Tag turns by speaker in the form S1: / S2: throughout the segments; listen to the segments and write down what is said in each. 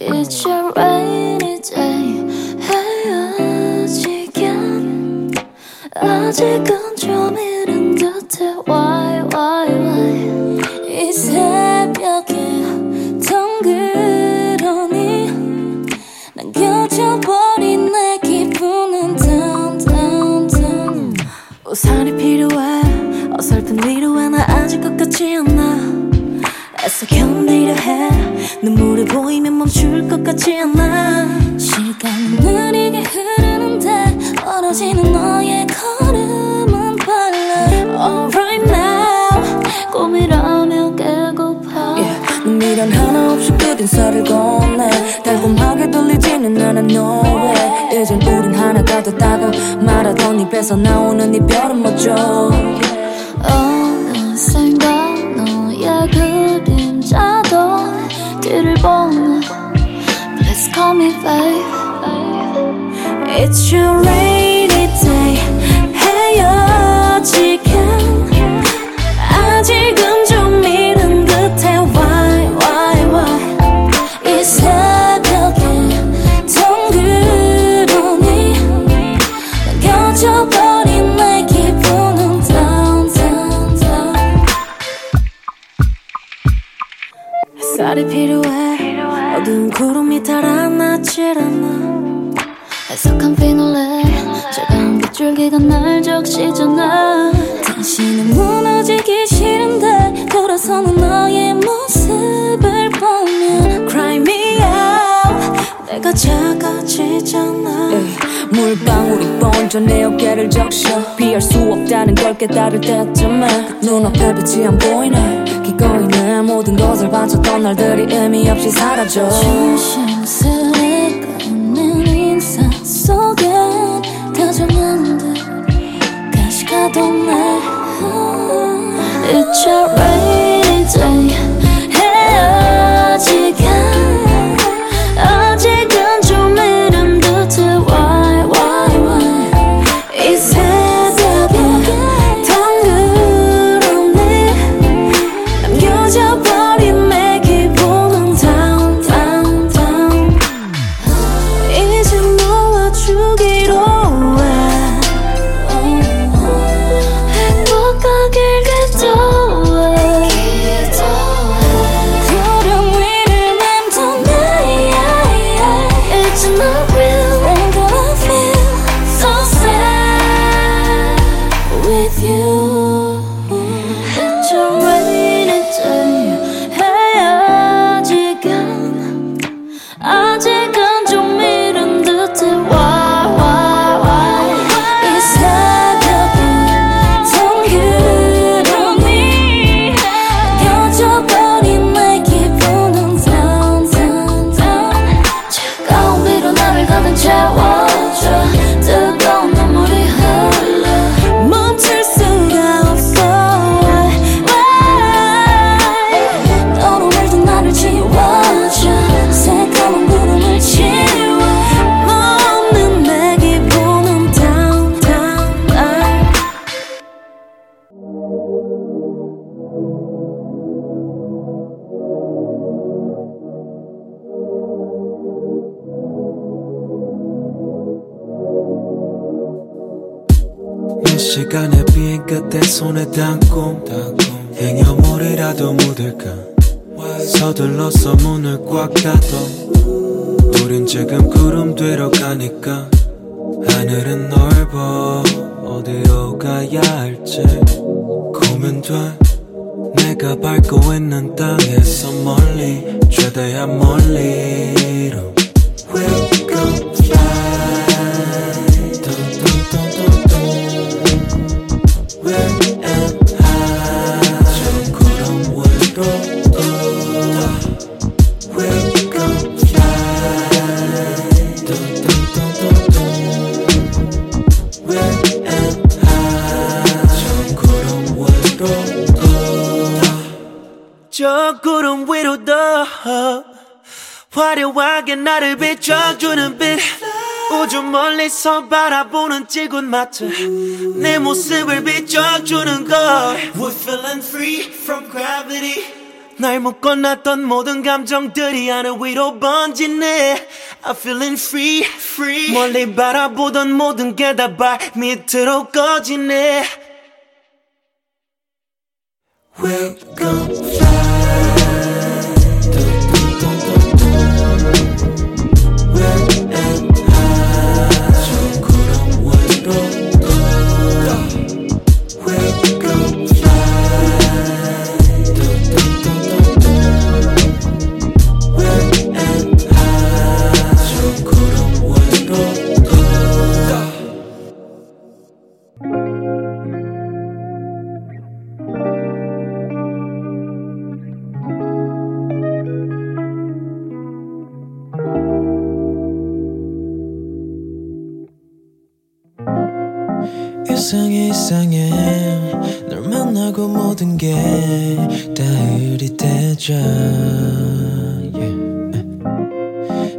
S1: It's your rainy day 헤어지긴 아직은 좀 멈출 것 같지 않아. 시간은 느리게 흐르는데 멀어지는 너의 걸음은 빨라. Alright now. 꿈이라며 깨고파.
S2: Yeah. 미련 하나 없이 끝인사를 건네. 달콤하게 들리지는 않아 way. 이젠 우린 하나가 됐다고 말하던 입에서 나오는 이별은 멋져 It's your rainy 번져 내 어깨를 적셔. 피할 수 없다는 걸 깨달을 때쯤에 눈앞에 빛이 안 보이네 기꺼이 내 모든 것을 바쳤던 날들이 의미 없이 사라져.
S1: 조심스레 걷는 인사 속엔 다정한 듯 가시가 돋네 It's a rainy day
S3: 몇 시간의 비행 끝에 손에 담고 행여 물이라도 묻을까? 서둘러서 문을 꽉 닫어. 우린 지금 구름 뒤로 가니까 하늘은 넓어. 어디로 가야 할지 고민돼. 내가 밟고 있는 땅에서 멀리 최대한 멀리로. Welcome fly 화려하게 나를 비춰주는 빛. 우주 멀리서 바라보는 지구 마트. 내 모습을 비춰주는 걸 We're feeling free from gravity.
S4: 날 묶어놨던 모든 감정들이 하늘 위로 번지네. I'm feeling free, free. 멀리 바라보던 모든 게 다 발 밑으로 꺼지네. Welcome fly
S3: 이상해 이상해. 널 만나고 모든 게 다 흐릿해져 yeah.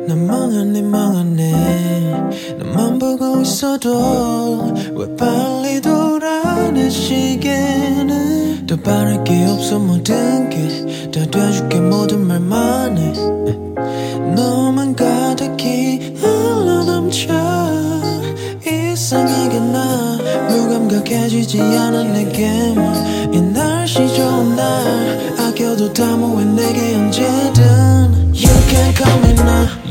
S3: 난 망하네 망하네. 너만 보고 있어도 왜 빨리 돌아내 시계는? 더 바랄 게 없어 모든 게 다 돼줄게 모든 말만 해 무감각해지지 않아 내게만 이 날씨 좋은 날 아껴도 다모해 내게 언제든 You can call me now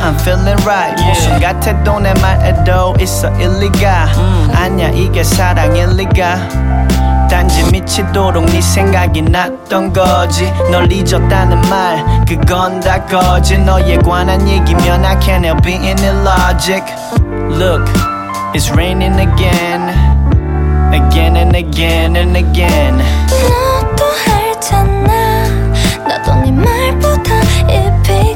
S5: I'm feeling right. 무슨 같아도 내 말에도 있어 일리가. 아니야, 이게 사랑일 리가. 단지 미치도록 네 생각이 났던 거지. 널 잊었다는 말, 그건 다 거짓. 너에 관한 얘기면 I can't help being illogic. Look, it's raining again. Again and again and again.
S6: 너도 알잖아 나도 네 말보다 이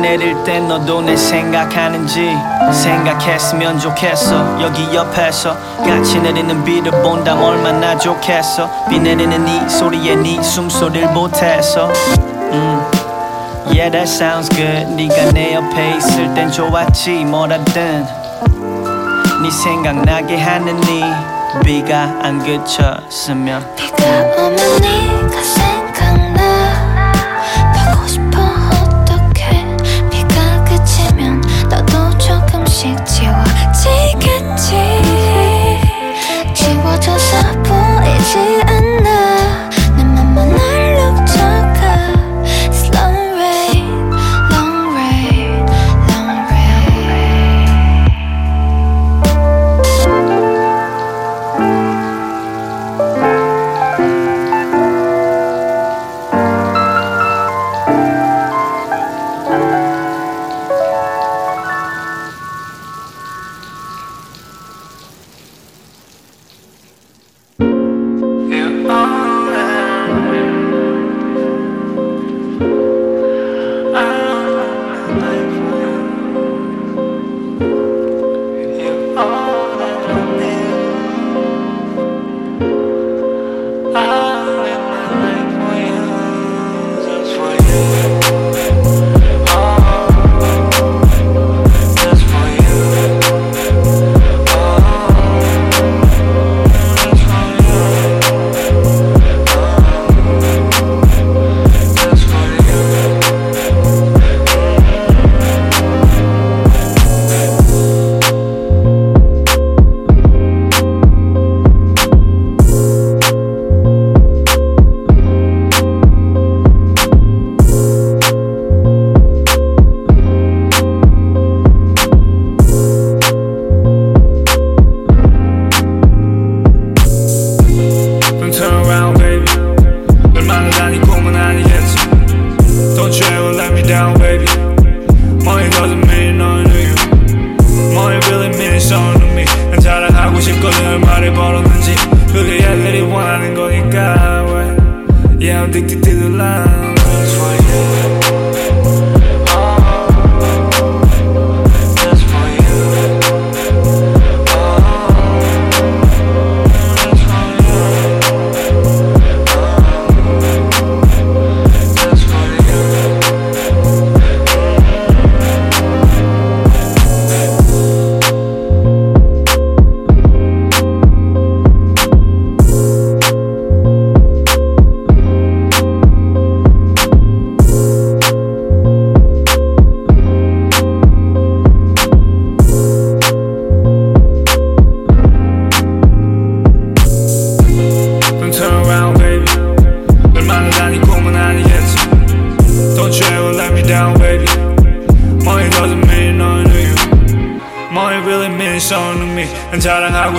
S5: 내릴 때 너도 내 생각하는지 생각했으면 좋겠어. 여기 옆에서 같이 내리는 비를 본다면 얼마나 좋겠어. 비 내리는 이 소리에 네 숨소리를 보태서. 음. Yeah that sounds good. 네가 내 옆에 있을 땐 좋았지 뭐라든. 네 생각나게 하는 네 비가 안 그쳤으면.
S6: 비가 오면 네가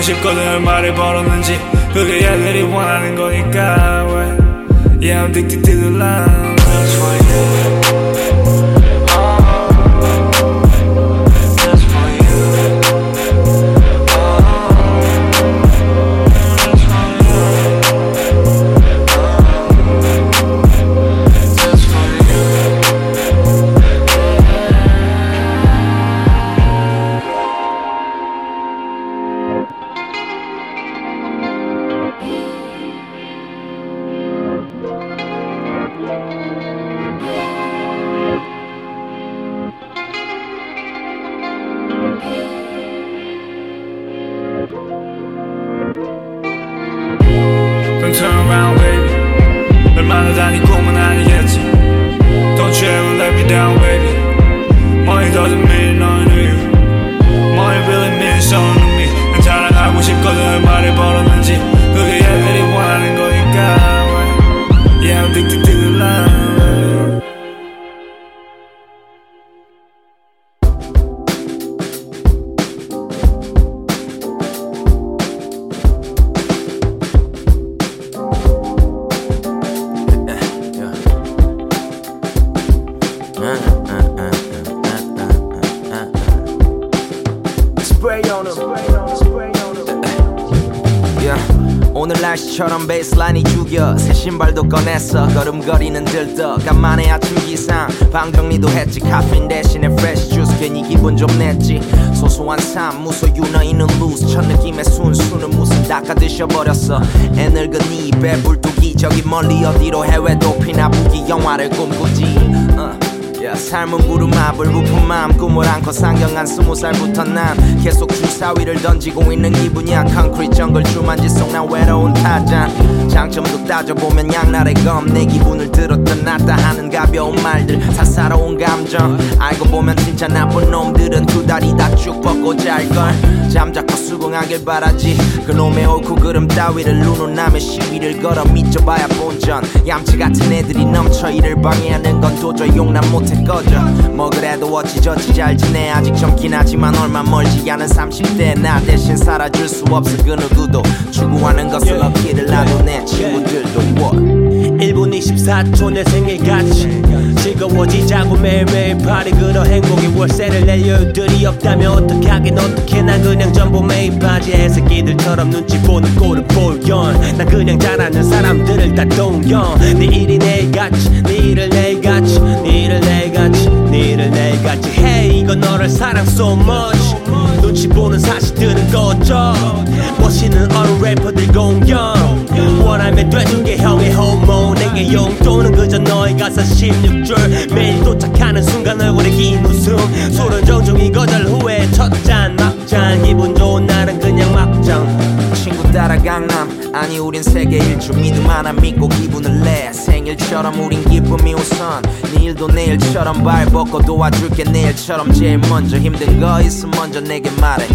S7: 싶거든
S8: 했지 카페인 대신에 프레시 주스 괜히 기분 좀 냈지. 소소한 삶 무소 유너이는 루스 첫 느낌의 순수는 무슨 닦아 드셔버렸어. 애늙은이 입에 불뚝이 저기 멀리 어디로 해외 도피나 부기 영화를 꿈꾸지. 어. 야, 삶은 부푼 마음 꿈을 안고 상경한 스무 살부터 난 계속 주사위를 던지고 있는 기분이야 콘크리트 정글 주만지 속 난 외로운 타잔. 장점도 따져보면 양날의 검 내 기분을 들었던 낫다 하는 가벼운 말들 사사로운 감정. 알고 보면 진짜 나쁜 놈들은 두 다리 다 쭉 뻗고 잘걸. 잠자코 수긍하길 바라지. 그놈의 옳고 그름 따위를 누누남의 시위를 걸어 믿져봐야 본전. 얌치 같은 애들이 넘쳐 이를 방해하는 건 도저히 용납 못해 꺼져 뭐 그래도 어찌저찌 잘 지내. 아직 젊긴 하지만 얼마 멀지 않은 30대. 나 대신 살아줄 수 없어. 그 누구도 추구하는 것을 얻기를 나도 내 친구들도. What
S9: 1분 24초 내 생일같이 즐거워지자고 매일매일 파리 그러 행복의 월세를 낼 여유들이 없다면 어떻게 하긴 어떻게 난 그냥 전부 매일 바지에 새끼들처럼 눈치 보는 꼴을 보여 난 그냥 잘하는 사람들을 다 동경. 네 일이 내일같이 네 일을 내일같이 네 일을 내일같이 네 일을 내일같이. Hey 이건 너를 사랑 so much 눈치 보는 사실들은 꺼져 멋있는 어른 래퍼들 공격 원하면 돼준 게 형의 호모 내게 용돈은 그저 너의 가사 16줄. 매일 도착하는 순간 얼굴에 긴 웃음. 술은 정중히 거절 후에 첫 잔 막잔. 기분 좋은 날은 그냥 막장
S8: 친구 따라 강남. 아니 우린 세계 일주 믿음 하나 믿고 기분을 내. 생일처럼 우린 기쁨이 우선. 내일도 내일처럼 발 벗고 도와줄게. 내일처럼 제일 먼저 힘든 거 있으면 먼저 내게 말해.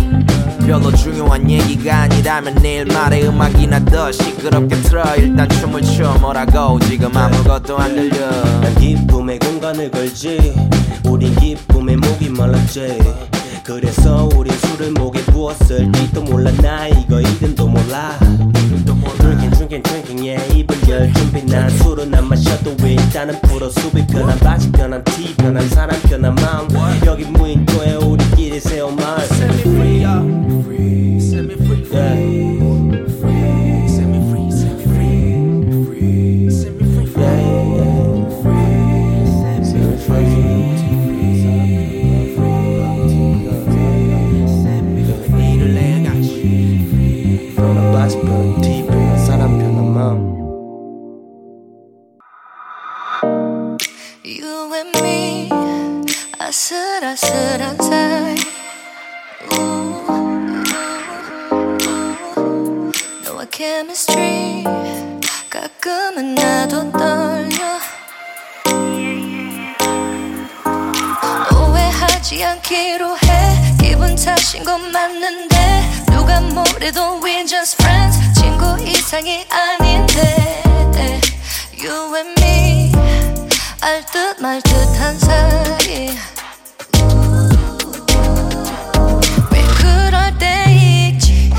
S8: 별로 중요한 얘기가 아니라면 내일 말해. 음악이나 더 시끄럽게 틀어. 일단 춤을 춰. 뭐라고? 지금 아무것도 안 들려.
S9: 난 기쁨의 공간을 걸지. 우린 기쁨의 목이 말랐지 그래서 우린 술을 목에 부었을 지도 몰라. 나 이거 이름도 몰라. Drinking drinking drinking yeah 입을 열 준비 난 술은 안 마셔도 일단은 풀어. 수비 편한 바지 편한 티 편한 사람 편한 마음. 여기 무인도에 우리끼리 세운 마을
S10: 나도 떨려. 오해하지 않기로 해. 기분 탓인 건 맞는데. 누가 뭐래도 we just friends. 친구 이상이 아닌데. You and me 알듯 말듯한 사이. 왜 그럴 때 있지?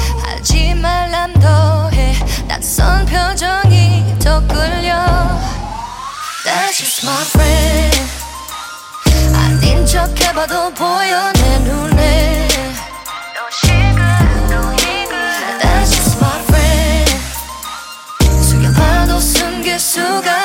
S1: 말람 더해. 낯선 표정이 더 끌려 That's just my friend 아닌 척 해봐도 보여 내 눈에 That's just my friend 숙여봐도 숨길 수가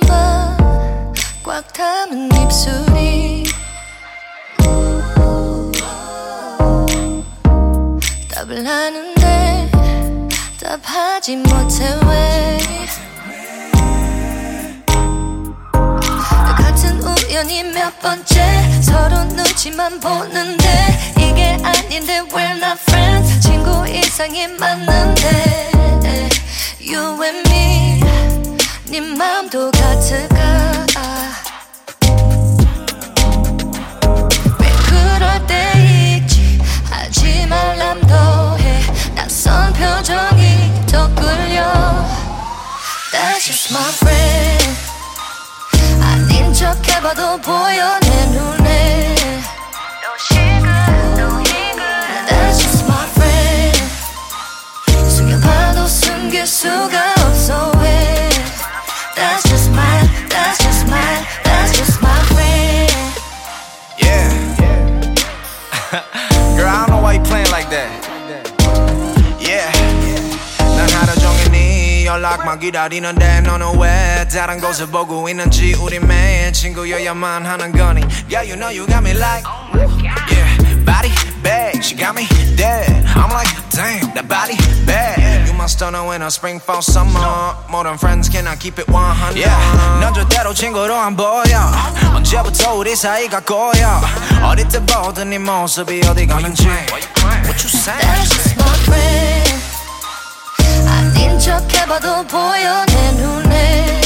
S1: 봐꽉 담은 입술이. 답을 하는데 답하지 못해 왜? 같은 우연이 몇 번째 서로 눈치만 보는데 이게 아닌데 we're not friends. 친구 이상이 맞는데 You and me 네 맘도 같을까 왜 그럴 때 있지? 하지 말람 더해. 낯선 표정이 더 끌려. That's just my friend. 아닌 척 해봐도 보여 내 눈에. That's just my friend. 숙여봐도 숨길 수가
S11: 연락만 기다리는데 너는 왜 다른 곳을 보고 있는지 우리 매일 친구여야만 하는 거니 Yeah, you know you got me like Yeah, body bag, she got me dead I'm like, damn, that body bad You must don't know in a spring, fall, summer More than friends, can I keep it 100? Yeah, 넌 절대로 친구로 안 보여 언제부터 우리 사이가 꼬여 어릴 때 보던 네 모습이 어디 가는지 What you saying?
S1: That's just my friend 아닌 척 해봐도 보여 내 눈에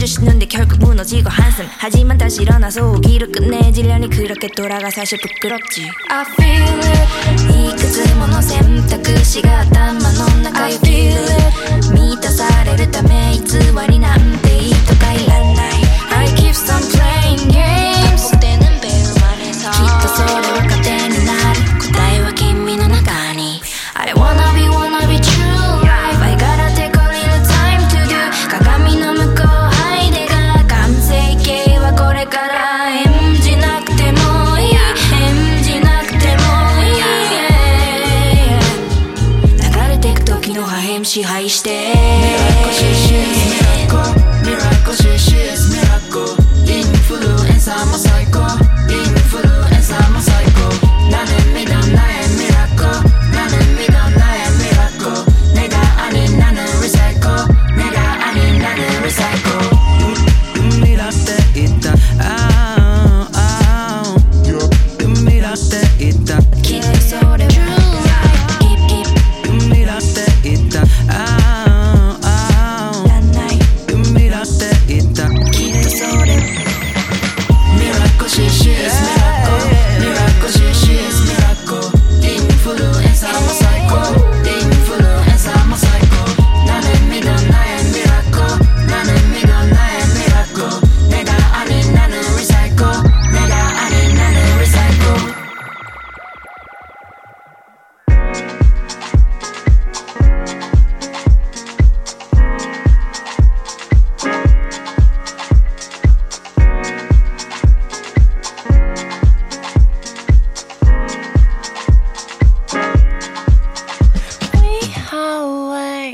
S12: 자꾸 시련 주시는데 결국 무너지고 한숨 하지만 다시 일어나서 오기를 끝내지려니 그렇게 돌아가 사실 부끄럽지 I feel it いくつもの選択肢が頭の中 I feel it 満たされるため偽りなんていいとかいら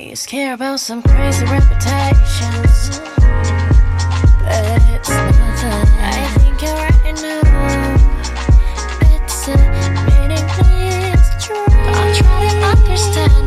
S10: always care about some crazy reputations. But it's nothing. I think you're right now. It's a meaningless truth. I'll try to understand.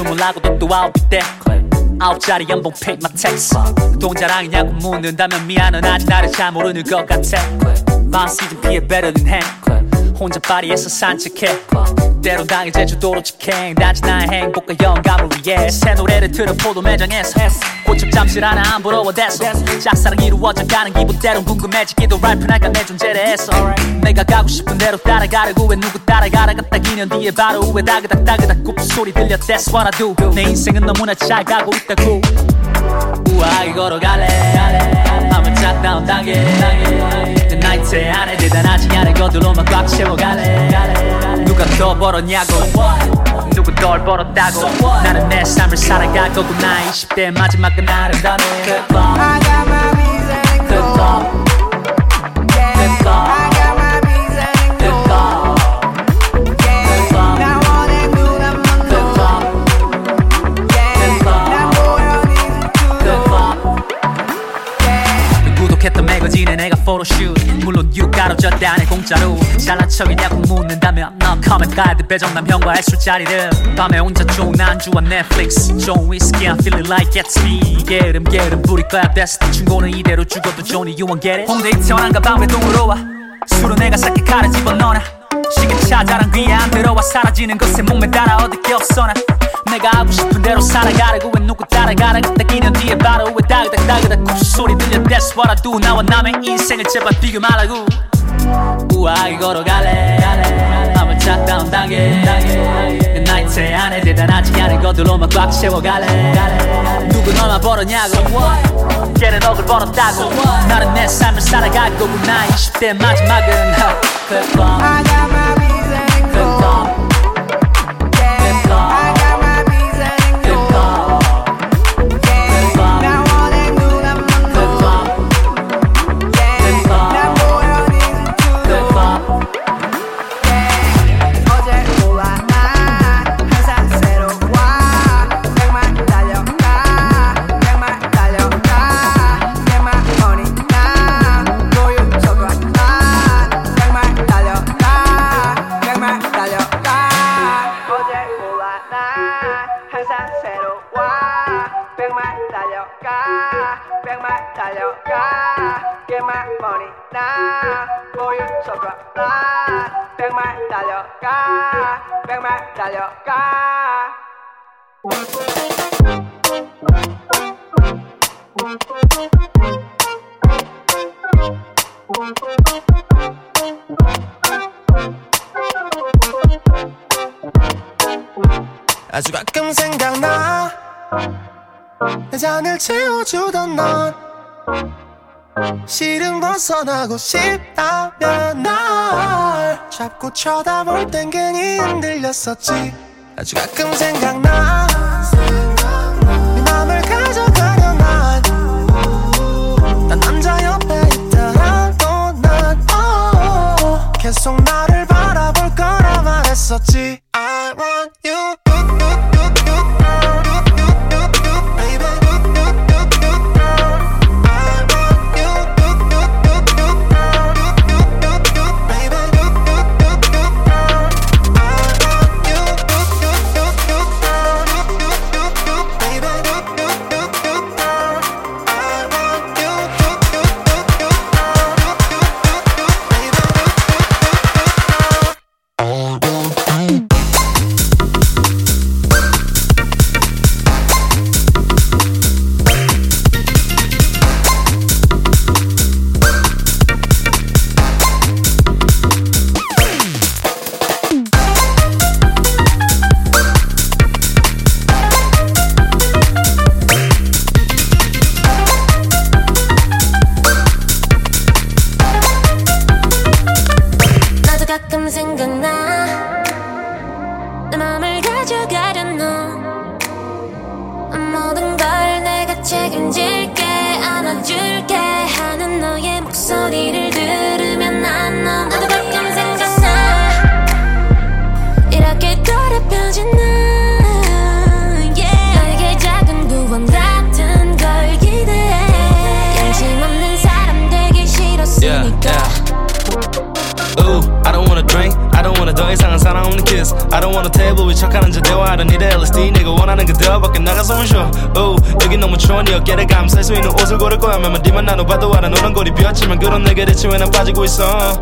S13: 주문하고도 또 아홉이 때 아홉짜리 연봉 pay my tax 돈 자랑이냐고 묻는다면 미안은 아직 나를 잘 모르는 것 같아. 반 시즌 피해 better than hand 혼자 파리에서 산책해. 때론 당해 제주도로 직행. 단지 나의 행복과 영감을 위해. 새 노래를 틀어 포도 매장에서 고첩 잠실 하나 안 부러워대서 짝사랑 이루어져 가는 기분 때론 궁금해지기도 랄프날까 내 존재를 해서. 내가 가고 싶은 대로 따라가려고 왜 누구 따라가다가 딱 2년 뒤에 바로 후회 다그닥 다그닥 굽 소리 들려. That's what I do. 내 인생은 너무나 잘 가고 있다고. 우아하게 걸어갈래. 한번 짝다운 단계 내 나이트 안에 대단하지 않은 것들로만 꽉 채워갈래 누가 더 벌었냐고? 누구 덜 벌었다고? 나는 내 삶을 살아갈 거고 나 20대 마지막 은 아름다운 클럽. 클럽. 클럽. 구독했던 매거진에 내가 포토슛 유가로 졌다네 공짜로 잘난 척이냐고 묻는다면 너 커맨 가드 배정남 형과의 술자리를 밤에 혼자 좋은 안주와 넷플릭스 좋은 위스키 I'm feeling like Gatsby 게으름 게으름 부릴 거야 베스트 충고는 이대로 죽어도 좋니 you won't get it. 홍대 이태원 가방 외동으로 와. 술은 내가 삭게 칼을 집어넣어놔. 시계차 자랑 귀에 안 들어와. 사라지는 것에 목매 따라 얻을 게 없어 나 내가 하고 싶은 대로 살아가려고 왜 누구 따라가라고? 딱 2년 뒤에 바로 왜 다그닥 다그닥 굽 소리 들려? That's what I do. 나와 남의 인생을 제발 비교 말라고 우아하게 걸어갈래. 한번 짝다운 단계 내 나이트 안에 대단하지 않은 것들로만 꽉 채워갈래. 누구 너만 벌었냐고. 걔는 억을 벌었다고. 나는 내 삶을 살아갈 거고 나 20대 마지막은 클럽 클럽
S14: 벗어나고 싶다면 날 잡고 쳐다볼 땐 괜히 흔들렸었지. 아주 가끔 생각나. 네 맘을 가져가려 난난 남자 옆에 있더라도 난 oh, 계속 나를 바라볼 거라 말했었지
S15: 왜난 빠지고 있어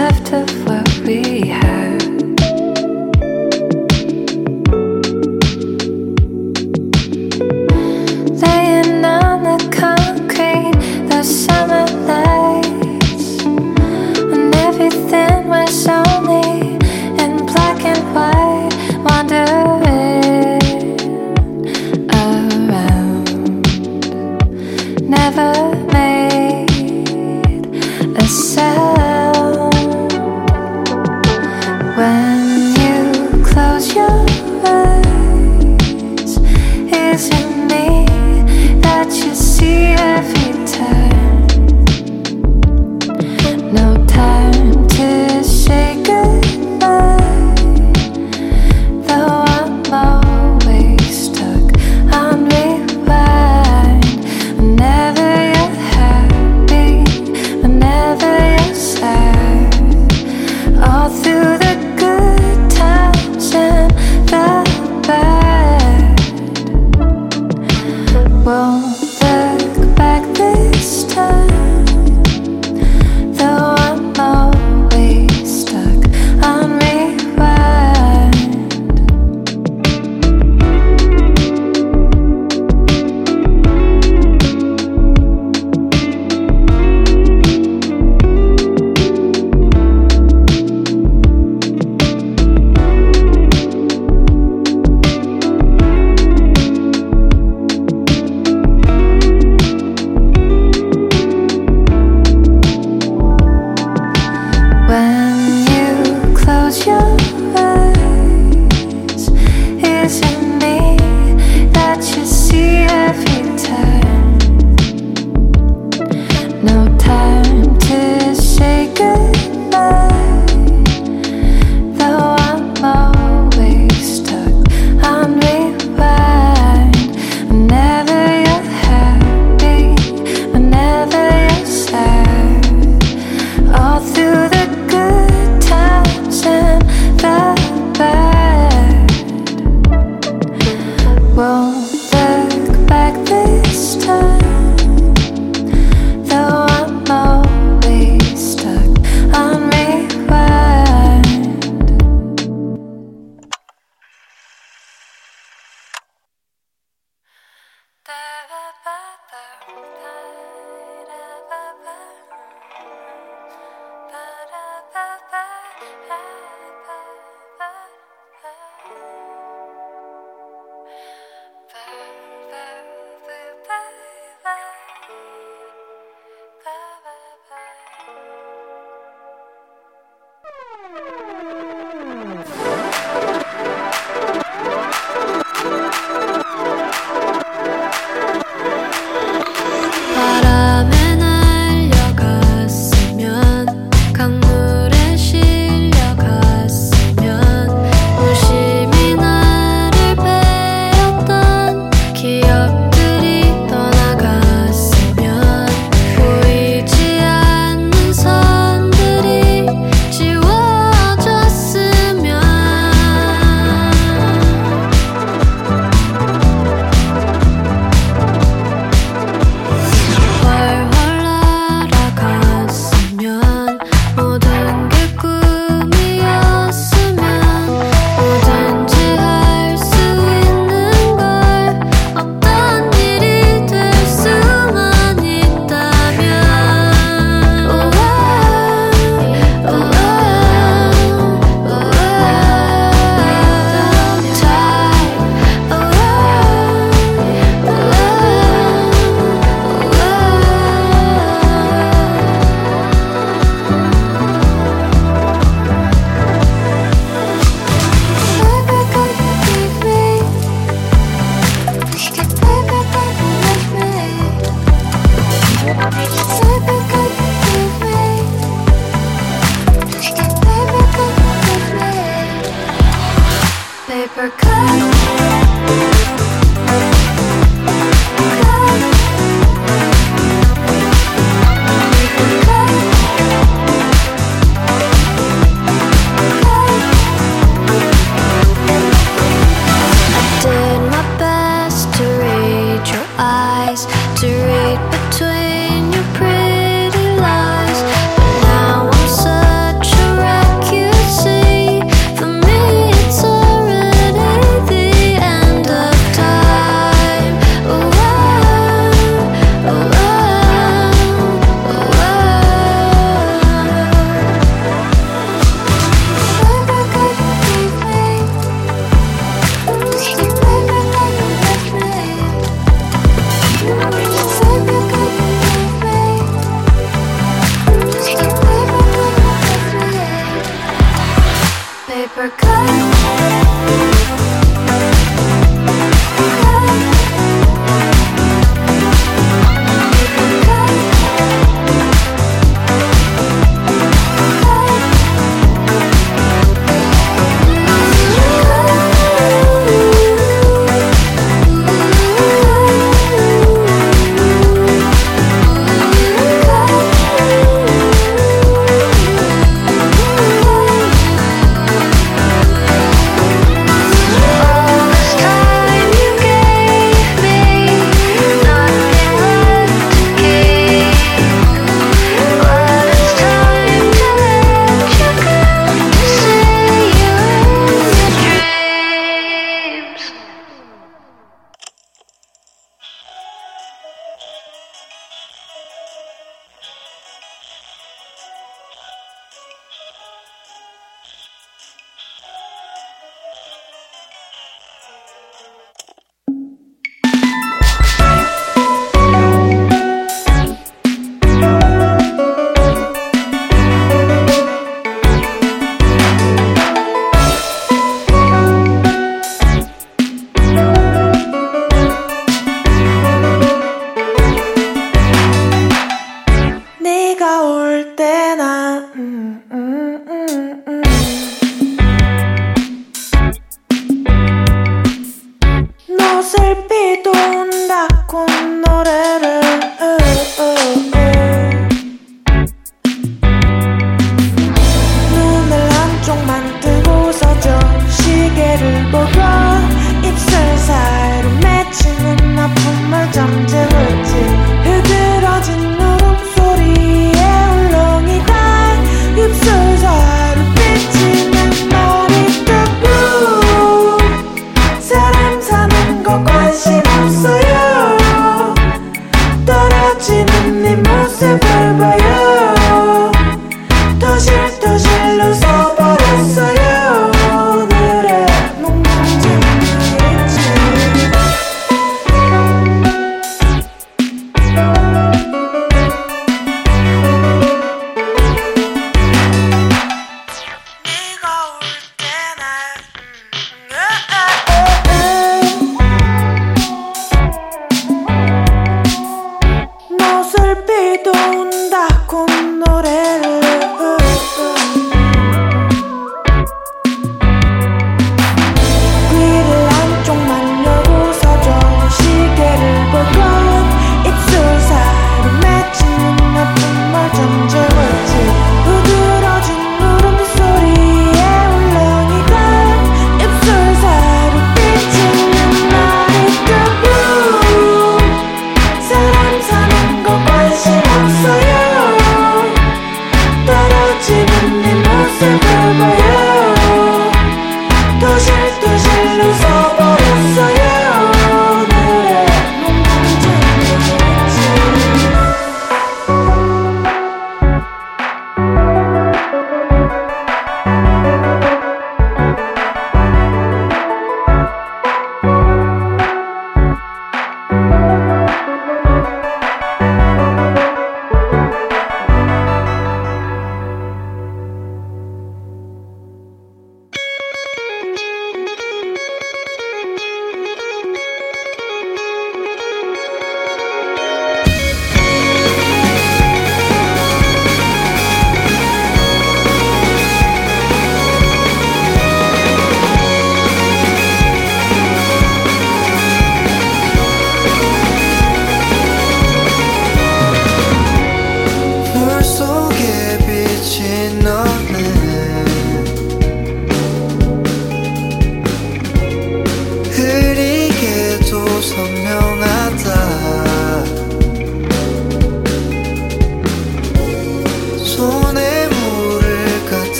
S6: left of what we had.